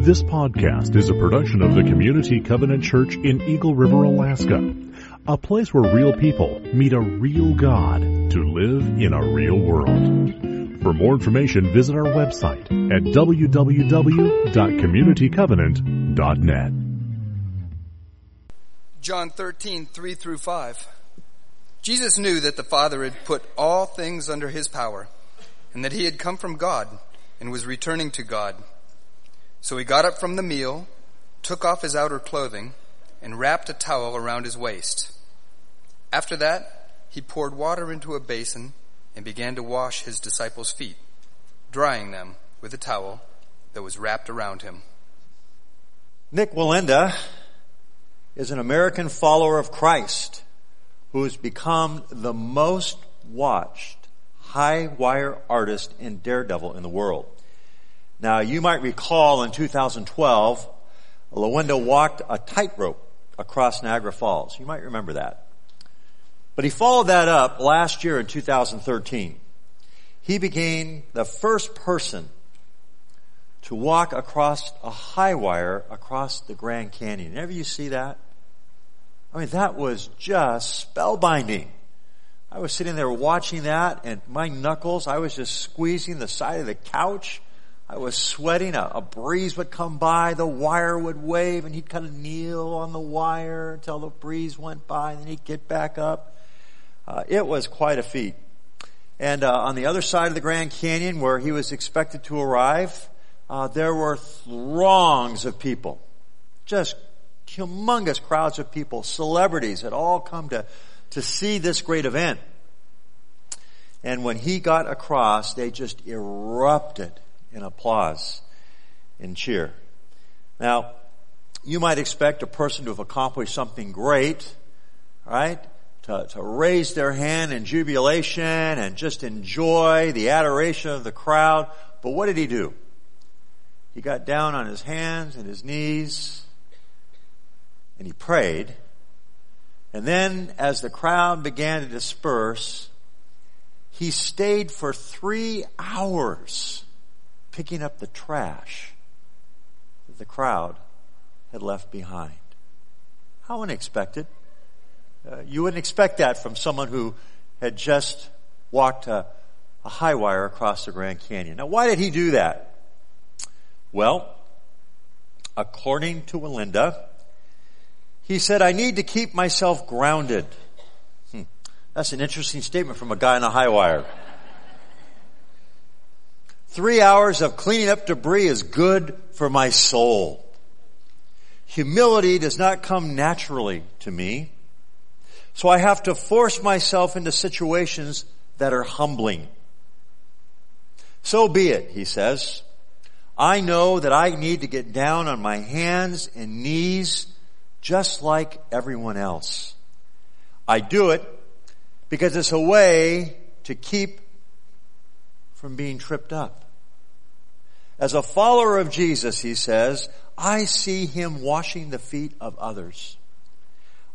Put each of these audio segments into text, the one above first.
This podcast is a production of the Community Covenant Church in Eagle River, Alaska. A place where real people meet a real God to live in a real world. For more information, visit our website at www.communitycovenant.net. John 13, 3 through 5. Jesus knew that the Father had put all things under his power, and that he had come from God and was returning to God. So he got up from the meal, took off his outer clothing, and wrapped a towel around his waist. After that, he poured water into a basin and began to wash his disciples' feet, drying them with a towel that was wrapped around him. Nick Wallenda is an American follower of Christ who has become the most watched high wire artist and Daredevil in the world. Now you might recall in 2012, Wallenda walked a tightrope across Niagara Falls. You might remember that. But he followed that up last year in 2013. He became the first person to walk across a high wire across the Grand Canyon. Ever you see that? I mean, that was just spellbinding. I was sitting there watching that and my knuckles, I was just squeezing the side of the couch. I was sweating. A, a, breeze would come by. The wire would wave and he'd kind of kneel on the wire until the breeze went by and then he'd get back up. Uh, it was quite a feat. And uh, on the other side of the Grand Canyon where he was expected to arrive, uh, there were throngs of people. Just humongous crowds of people, celebrities had all come to, to see this great event. And when he got across, they just erupted in applause and cheer. Now, you might expect a person to have accomplished something great, right? To, to raise their hand in jubilation and just enjoy the adoration of the crowd. But what did he do? He got down on his hands and his knees and he prayed. And then as the crowd began to disperse, he stayed for three hours picking up the trash that the crowd had left behind. How unexpected. Uh, you wouldn't expect that from someone who had just walked a, a high wire across the Grand Canyon. Now why did he do that? Well, according to Wallenda, he said, I need to keep myself grounded. Hmm. That's an interesting statement from a guy on a high wire. Three hours of cleaning up debris is good for my soul. Humility does not come naturally to me. So I have to force myself into situations that are humbling. So be it, he says. I know that I need to get down on my hands and knees just like everyone else. I do it because it's a way to keep from being tripped up. As a follower of Jesus, he says, I see him washing the feet of others.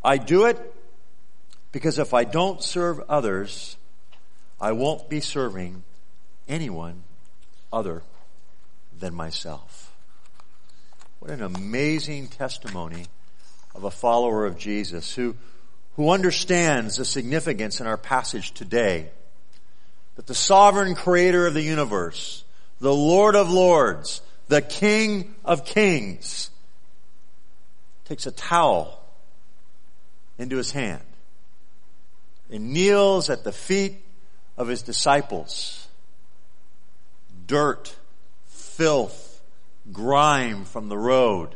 I do it because if I don't serve others, I won't be serving anyone other than myself. What an amazing testimony of a follower of Jesus who, who understands the significance in our passage today that the sovereign creator of the universe, the Lord of lords, the King of kings, takes a towel into his hand and kneels at the feet of his disciples. Dirt, filth, grime from the road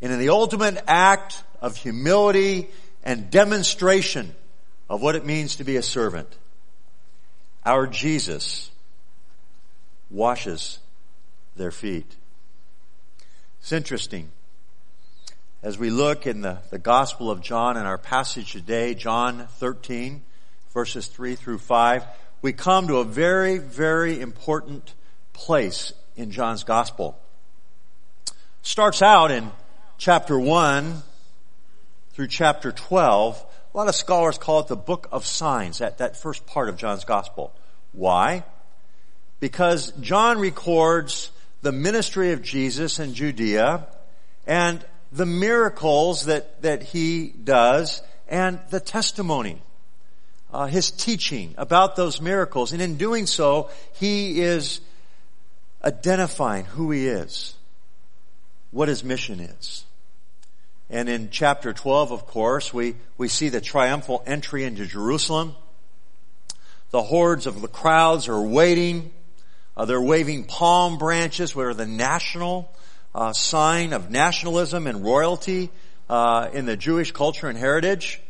and in the ultimate act of humility and demonstration of what it means to be a servant, our Jesus washes their feet. It's interesting. As we look in the, the Gospel of John in our passage today, John 13, verses 3 through 5, we come to a very, very important place in John's Gospel. Starts out in chapter 1 through chapter 12, a lot of scholars call it the book of signs, that, that first part of John's gospel. Why? Because John records the ministry of Jesus in Judea and the miracles that, that he does and the testimony, uh, his teaching about those miracles. And in doing so, he is identifying who he is, what his mission is. And in chapter 12, of course, we, we see the triumphal entry into Jerusalem. The hordes of the crowds are waiting. Uh, they're waving palm branches, which are the national uh, sign of nationalism and royalty uh, in the Jewish culture and heritage.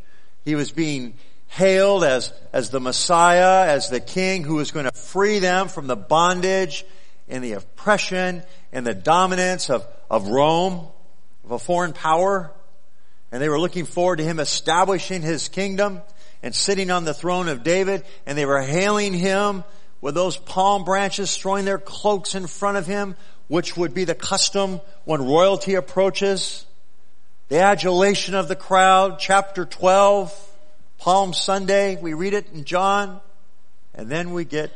He was being hailed as, as the Messiah, as the King who was going to free them from the bondage and the oppression and the dominance of, of Rome, of a foreign power. And they were looking forward to him establishing his kingdom and sitting on the throne of David. And they were hailing him with those palm branches, throwing their cloaks in front of him, which would be the custom when royalty approaches. The adulation of the crowd, chapter 12, Palm Sunday, we read it in John, and then we get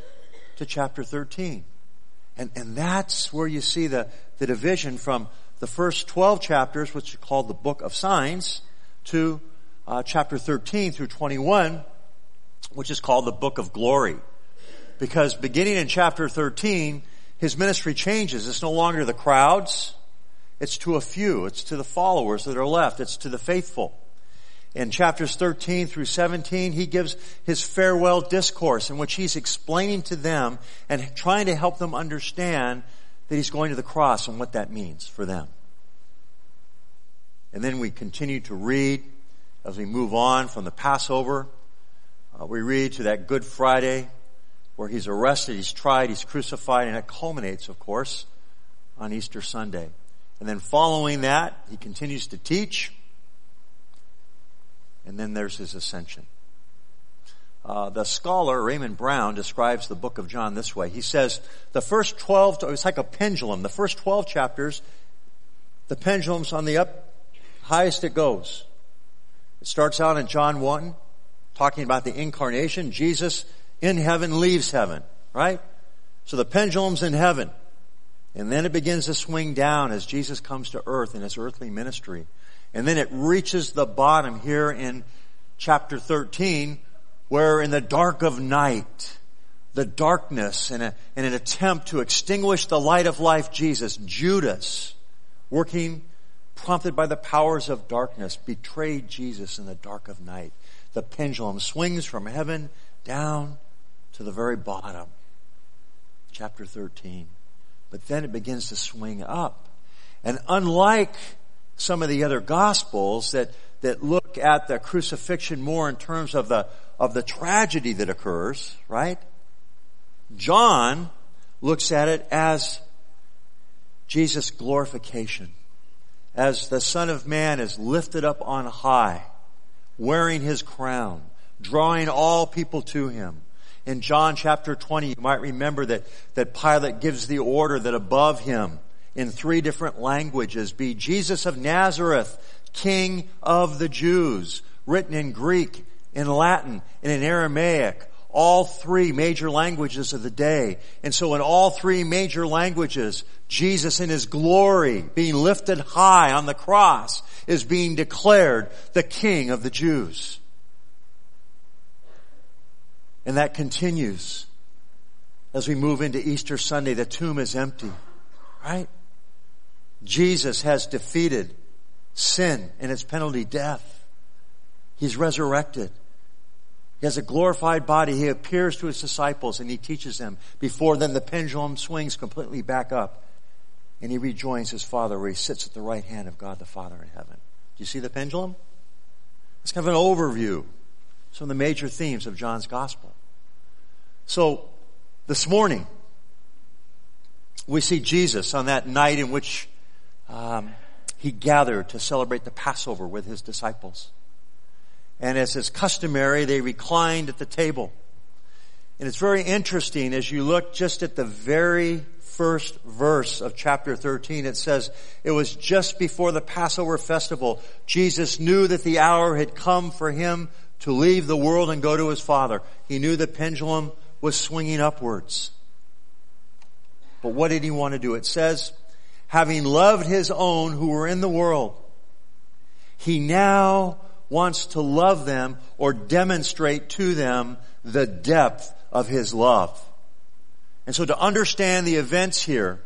to chapter 13. And, and that's where you see the, the division from the first 12 chapters, which is called the book of signs, to uh, chapter 13 through 21, which is called the book of glory. Because beginning in chapter 13, his ministry changes. It's no longer the crowds. It's to a few. It's to the followers that are left. It's to the faithful. In chapters 13 through 17, he gives his farewell discourse in which he's explaining to them and trying to help them understand that he's going to the cross and what that means for them. And then we continue to read as we move on from the Passover. Uh, we read to that Good Friday where he's arrested, he's tried, he's crucified, and it culminates, of course, on Easter Sunday. And then following that, he continues to teach and then there's his ascension. Uh, the scholar Raymond Brown describes the book of John this way. He says the first 12, it's like a pendulum. The first 12 chapters, the pendulum's on the up, highest it goes. It starts out in John 1, talking about the incarnation. Jesus in heaven leaves heaven, right? So the pendulum's in heaven. And then it begins to swing down as Jesus comes to earth in his earthly ministry. And then it reaches the bottom here in chapter 13 where in the dark of night, the darkness in, a, in an attempt to extinguish the light of life, Jesus, Judas, working prompted by the powers of darkness, betrayed Jesus in the dark of night. The pendulum swings from heaven down to the very bottom. Chapter 13. But then it begins to swing up. And unlike some of the other gospels that, that look at the crucifixion more in terms of the, of the tragedy that occurs, right? John looks at it as Jesus' glorification. As the Son of Man is lifted up on high, wearing his crown, drawing all people to him. In John chapter 20, you might remember that, that Pilate gives the order that above him in three different languages be Jesus of Nazareth, King of the Jews, written in Greek, in Latin, and in Aramaic, all three major languages of the day. And so in all three major languages, Jesus in His glory, being lifted high on the cross, is being declared the King of the Jews. And that continues as we move into Easter Sunday. The tomb is empty, right? Jesus has defeated sin and its penalty death. He's resurrected. He has a glorified body. He appears to his disciples and he teaches them. Before then the pendulum swings completely back up and he rejoins his Father where he sits at the right hand of God the Father in heaven. Do you see the pendulum? It's kind of an overview. Some of the major themes of John's gospel. So, this morning, we see Jesus on that night in which um, he gathered to celebrate the Passover with his disciples. And as is customary, they reclined at the table. And it's very interesting as you look just at the very first verse of chapter 13. It says, it was just before the Passover festival. Jesus knew that the hour had come for him to leave the world and go to his Father. He knew the pendulum was swinging upwards. But what did he want to do? It says, having loved his own who were in the world, he now wants to love them or demonstrate to them the depth of his love. And so to understand the events here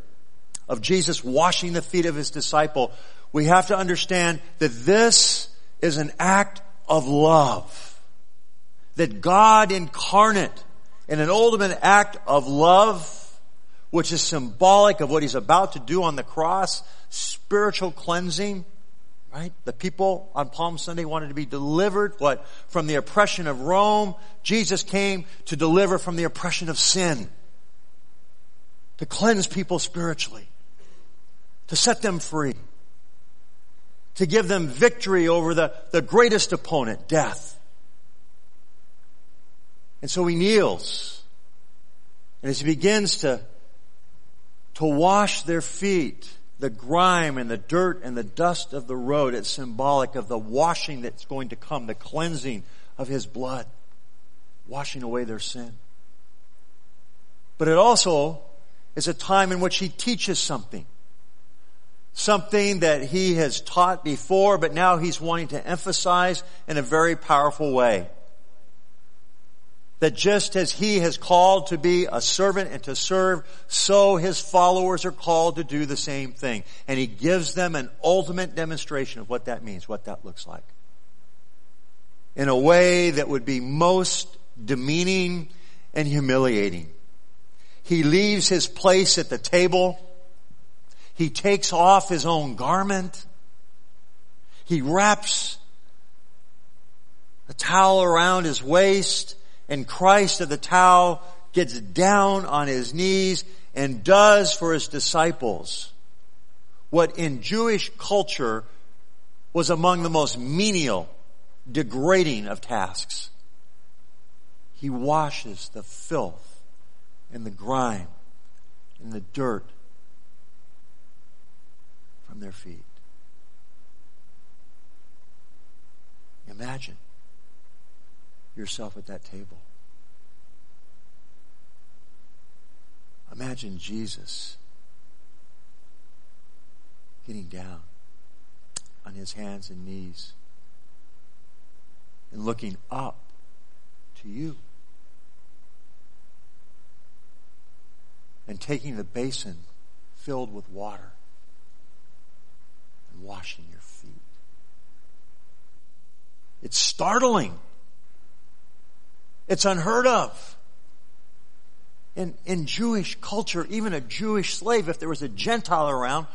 of Jesus washing the feet of his disciple, we have to understand that this is an act of love. That God incarnate in an ultimate act of love, which is symbolic of what he's about to do on the cross, spiritual cleansing, right? The people on Palm Sunday wanted to be delivered, what? From the oppression of Rome. Jesus came to deliver from the oppression of sin. To cleanse people spiritually. To set them free to give them victory over the, the greatest opponent, death. And so he kneels. And as he begins to, to wash their feet, the grime and the dirt and the dust of the road, it's symbolic of the washing that's going to come, the cleansing of his blood, washing away their sin. But it also is a time in which he teaches something something that he has taught before, but now he's wanting to emphasize in a very powerful way. That just as he has called to be a servant and to serve, so his followers are called to do the same thing. And he gives them an ultimate demonstration of what that means, what that looks like. In a way that would be most demeaning and humiliating. He leaves his place at the table he takes off his own garment. He wraps a towel around his waist and Christ of the towel gets down on his knees and does for his disciples what in Jewish culture was among the most menial, degrading of tasks. He washes the filth and the grime and the dirt from their feet. Imagine yourself at that table. Imagine Jesus getting down on his hands and knees and looking up to you and taking the basin filled with water and washing your feet. It's startling. It's unheard of. In, in Jewish culture, even a Jewish slave, if there was a Gentile around,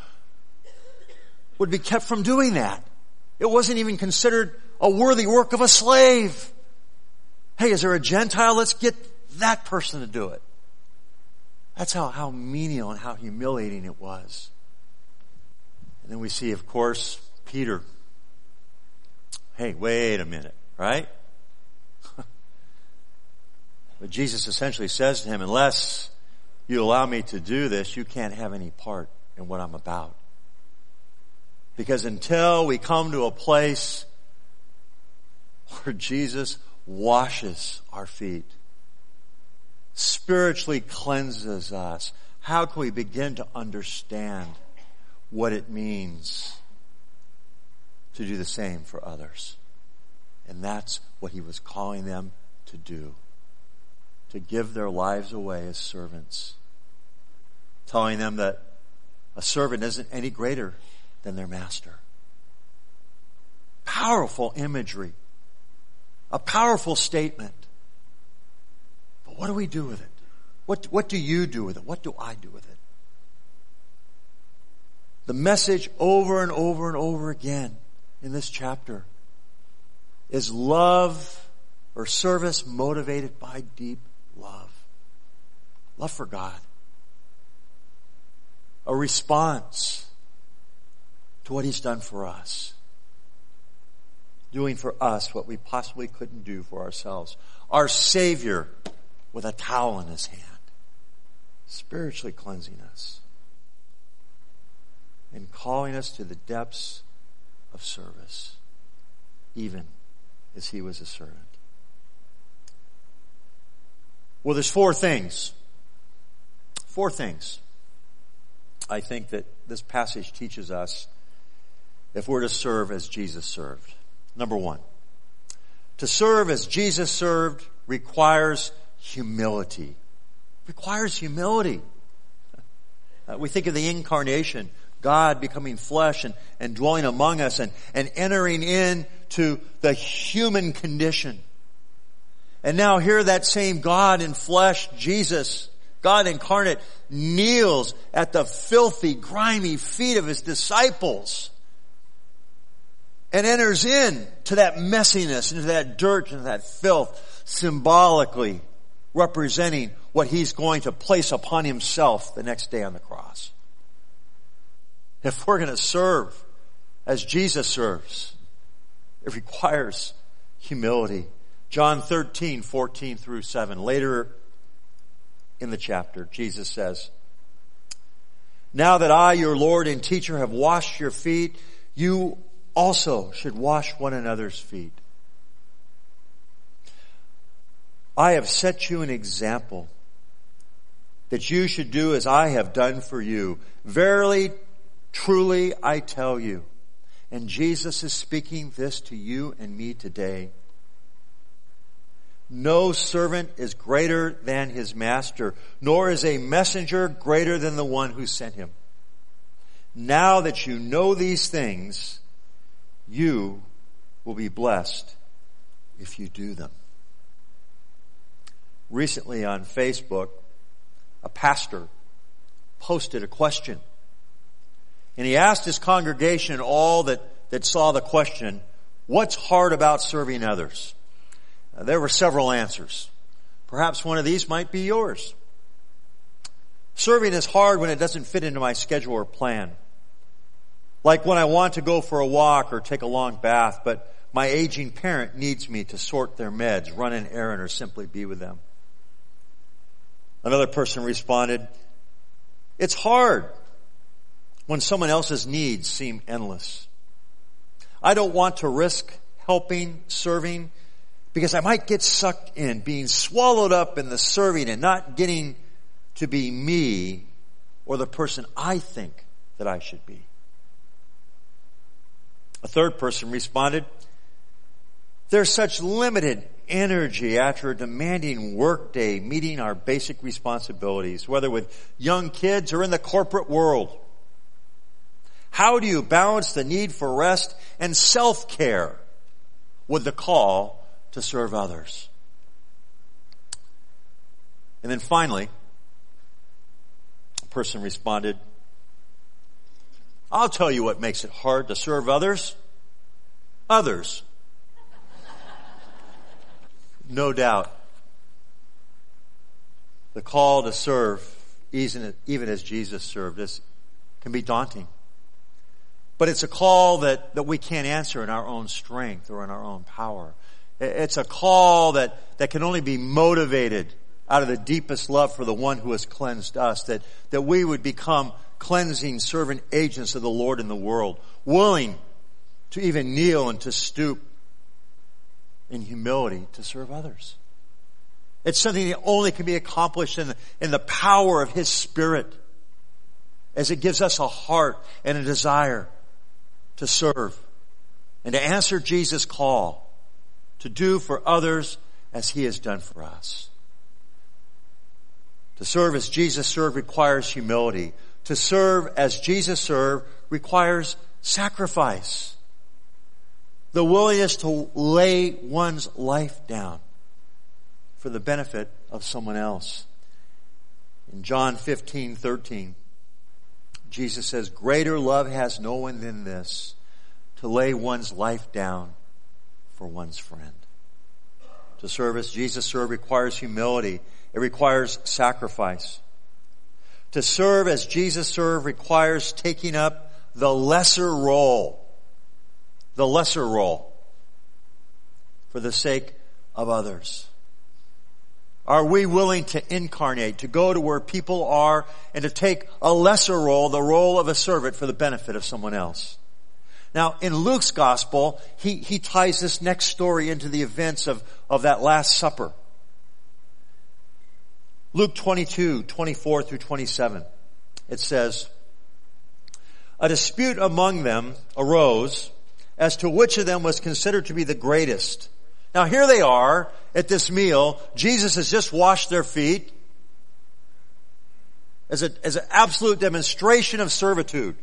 would be kept from doing that. It wasn't even considered a worthy work of a slave. Hey, is there a Gentile? Let's get that person to do it. That's how, how menial and how humiliating it was. And then we see, of course, Peter. Hey, wait a minute, right? But Jesus essentially says to him, unless you allow me to do this, you can't have any part in what I'm about. Because until we come to a place where Jesus washes our feet, spiritually cleanses us, how can we begin to understand what it means to do the same for others. And that's what he was calling them to do. To give their lives away as servants. Telling them that a servant isn't any greater than their master. Powerful imagery. A powerful statement. But what do we do with it? What, what do you do with it? What do I do with it? the message over and over and over again in this chapter is love or service motivated by deep love. Love for God. A response to what He's done for us. Doing for us what we possibly couldn't do for ourselves. Our Savior with a towel in His hand. Spiritually cleansing us and calling us to the depths of service, even as he was a servant. Well, there's four things. Four things I think that this passage teaches us if we're to serve as Jesus served. Number one, to serve as Jesus served requires humility. Requires humility. Uh, we think of the incarnation, God becoming flesh and, and dwelling among us and, and entering into the human condition. And now here that same God in flesh, Jesus, God incarnate, kneels at the filthy, grimy feet of his disciples and enters in to that messiness, into that dirt, into that filth, symbolically representing what he's going to place upon himself the next day on the cross. If we're going to serve as Jesus serves, it requires humility. John 13, 14 through 7. Later in the chapter, Jesus says, Now that I, your Lord and teacher, have washed your feet, you also should wash one another's feet. I have set you an example that you should do as I have done for you. Verily, truly, I tell you. And Jesus is speaking this to you and me today. No servant is greater than his master, nor is a messenger greater than the one who sent him. Now that you know these things, you will be blessed if you do them. Recently on Facebook, a pastor posted a question. And he asked his congregation, all that, that saw the question, what's hard about serving others? Uh, there were several answers. Perhaps one of these might be yours. Serving is hard when it doesn't fit into my schedule or plan. Like when I want to go for a walk or take a long bath, but my aging parent needs me to sort their meds, run an errand, or simply be with them. Another person responded, it's hard when someone else's needs seem endless. I don't want to risk helping, serving, because I might get sucked in, being swallowed up in the serving and not getting to be me or the person I think that I should be. A third person responded, there's such limited energy after a demanding workday meeting our basic responsibilities, whether with young kids or in the corporate world. How do you balance the need for rest and self-care with the call to serve others. And then finally, a person responded, I'll tell you what makes it hard to serve others. Others. no doubt. The call to serve, even as Jesus served, is, can be daunting. But it's a call that, that we can't answer in our own strength or in our own power. It's a call that, that can only be motivated out of the deepest love for the one who has cleansed us, that, that we would become cleansing servant agents of the Lord in the world, willing to even kneel and to stoop in humility to serve others. It's something that only can be accomplished in in the power of His Spirit as it gives us a heart and a desire to serve and to answer Jesus' call to do for others as he has done for us. To serve as Jesus served requires humility. To serve as Jesus served requires sacrifice. The willingness to lay one's life down for the benefit of someone else. In John 15, 13, Jesus says, greater love has no one than this, to lay one's life down for one's friend. To serve as Jesus served requires humility. It requires sacrifice. To serve as Jesus served requires taking up the lesser role. The lesser role. For the sake of others. Are we willing to incarnate, to go to where people are and to take a lesser role, the role of a servant for the benefit of someone else? Now, in Luke's gospel, he, he ties this next story into the events of, of that Last Supper. Luke 22, 24 through 27. It says, a dispute among them arose as to which of them was considered to be the greatest. Now here they are at this meal. Jesus has just washed their feet as, a, as an absolute demonstration of servitude.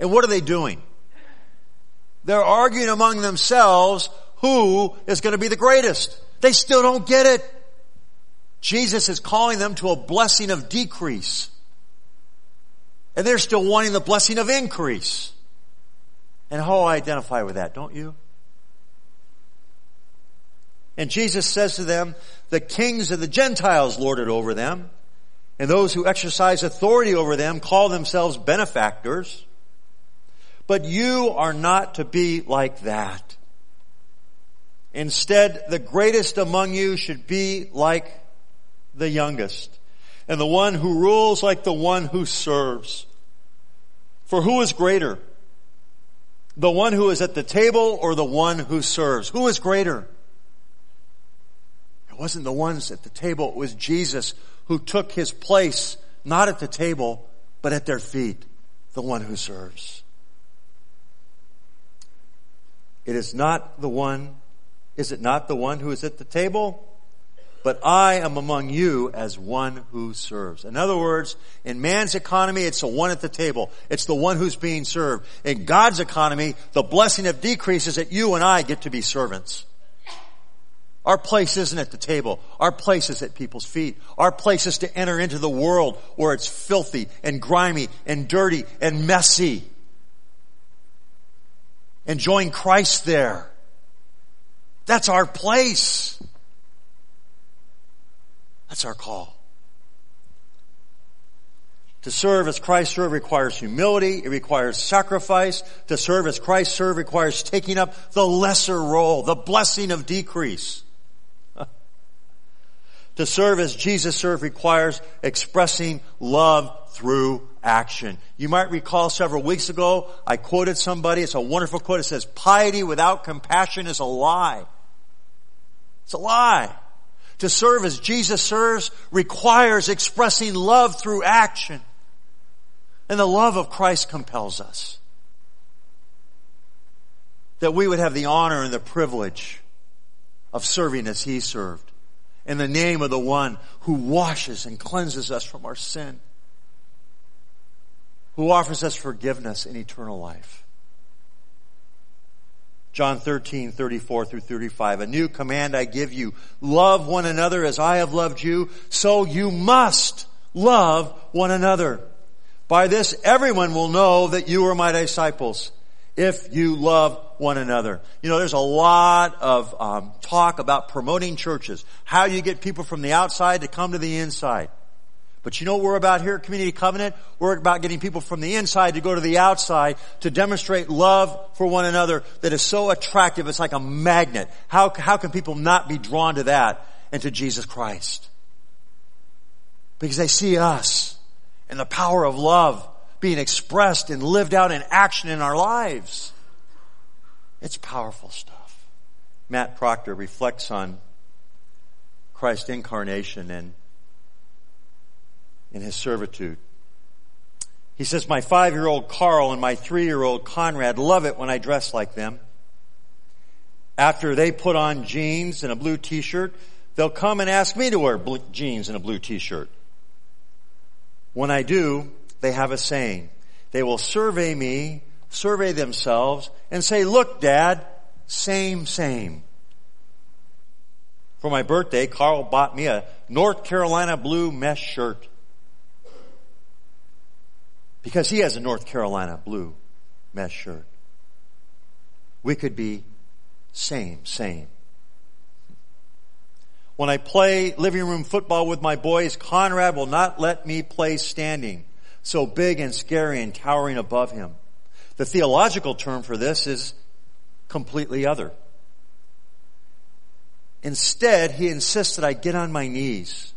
And what are they doing? They're arguing among themselves who is going to be the greatest. They still don't get it. Jesus is calling them to a blessing of decrease. And they're still wanting the blessing of increase. And how I identify with that, don't you? And Jesus says to them, the kings of the Gentiles lord it over them, and those who exercise authority over them call themselves benefactors. But you are not to be like that. Instead, the greatest among you should be like the youngest, and the one who rules like the one who serves. For who is greater? The one who is at the table or the one who serves? Who is greater? It wasn't the ones at the table, it was Jesus who took his place, not at the table, but at their feet, the one who serves. It is not the one, is it not the one who is at the table? But I am among you as one who serves. In other words, in man's economy, it's the one at the table. It's the one who's being served. In God's economy, the blessing of decrease is that you and I get to be servants. Our place isn't at the table. Our place is at people's feet. Our place is to enter into the world where it's filthy and grimy and dirty and messy. And join Christ there. That's our place. That's our call. To serve as Christ served requires humility. It requires sacrifice. To serve as Christ served requires taking up the lesser role, the blessing of decrease. To serve as Jesus served requires expressing love through action. You might recall several weeks ago, I quoted somebody, it's a wonderful quote, it says, piety without compassion is a lie. It's a lie. To serve as Jesus serves requires expressing love through action. And the love of Christ compels us. That we would have the honor and the privilege of serving as He served. In the name of the one who washes and cleanses us from our sin. Who offers us forgiveness and eternal life. John 13, 34 through 35. A new command I give you. Love one another as I have loved you. So you must love one another. By this everyone will know that you are my disciples if you love one another. You know, there's a lot of um, talk about promoting churches. How you get people from the outside to come to the inside. But you know what we're about here at Community Covenant? We're about getting people from the inside to go to the outside to demonstrate love for one another that is so attractive. It's like a magnet. How, how can people not be drawn to that and to Jesus Christ? Because they see us and the power of love being expressed and lived out in action in our lives. It's powerful stuff. Matt Proctor reflects on Christ's incarnation and in his servitude. He says, my five-year-old Carl and my three-year-old Conrad love it when I dress like them. After they put on jeans and a blue t-shirt, they'll come and ask me to wear jeans and a blue t-shirt. When I do, they have a saying. They will survey me, survey themselves, and say, look, dad, same, same. For my birthday, Carl bought me a North Carolina blue mesh shirt because he has a North Carolina blue mesh shirt. We could be same, same. When I play living room football with my boys, Conrad will not let me play standing, so big and scary and towering above him. The theological term for this is completely other. Instead, he insists that I get on my knees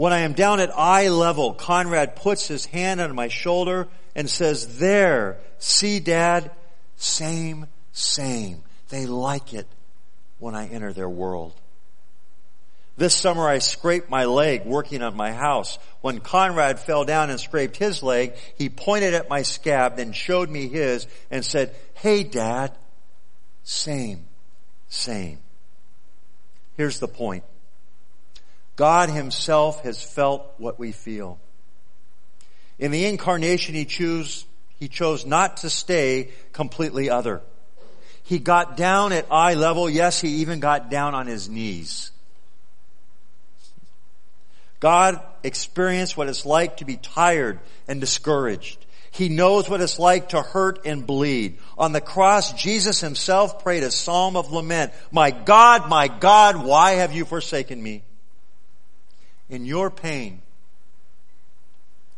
when I am down at eye level, Conrad puts his hand on my shoulder and says, there, see dad, same, same. They like it when I enter their world. This summer I scraped my leg working on my house. When Conrad fell down and scraped his leg, he pointed at my scab, then showed me his and said, Hey dad, same, same. Here's the point. God himself has felt what we feel. In the incarnation, he chose, he chose not to stay completely other. He got down at eye level. Yes, he even got down on his knees. God experienced what it's like to be tired and discouraged. He knows what it's like to hurt and bleed. On the cross, Jesus himself prayed a psalm of lament. My God, my God, why have you forsaken me? In your pain,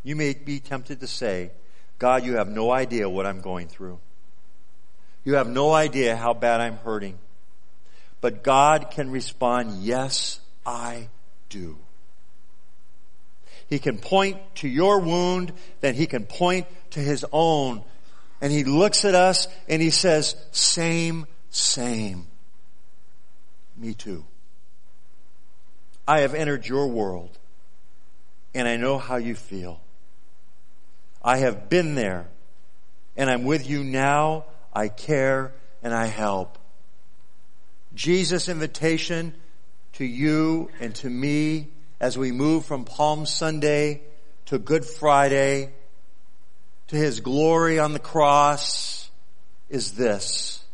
you may be tempted to say, God, you have no idea what I'm going through. You have no idea how bad I'm hurting. But God can respond, yes, I do. He can point to your wound, then he can point to his own. And he looks at us and he says, same, same. Me too. I have entered your world and I know how you feel. I have been there and I'm with you now. I care and I help. Jesus' invitation to you and to me as we move from Palm Sunday to Good Friday to His glory on the cross is this.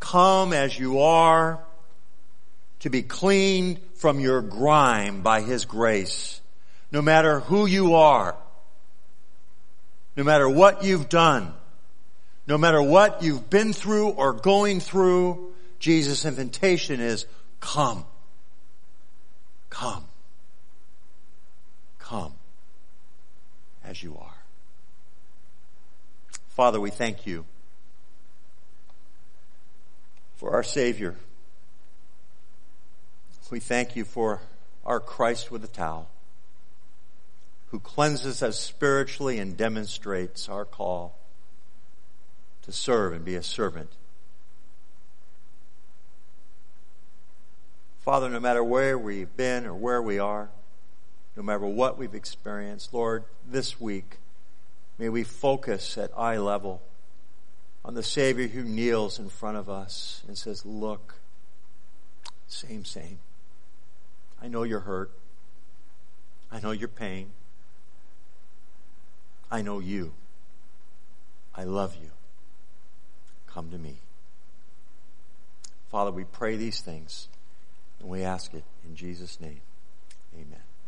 Come as you are to be cleaned from your grime by His grace. No matter who you are, no matter what you've done, no matter what you've been through or going through, Jesus' invitation is come. Come come as you are. Father, we thank you for our Savior. We thank you for our Christ with a towel who cleanses us spiritually and demonstrates our call to serve and be a servant. Father, no matter where we've been or where we are, no matter what we've experienced. Lord, this week, may we focus at eye level on the Savior who kneels in front of us and says, look, same, same. I know you're hurt. I know your pain. I know you. I love you. Come to me. Father, we pray these things and we ask it in Jesus' name. Amen.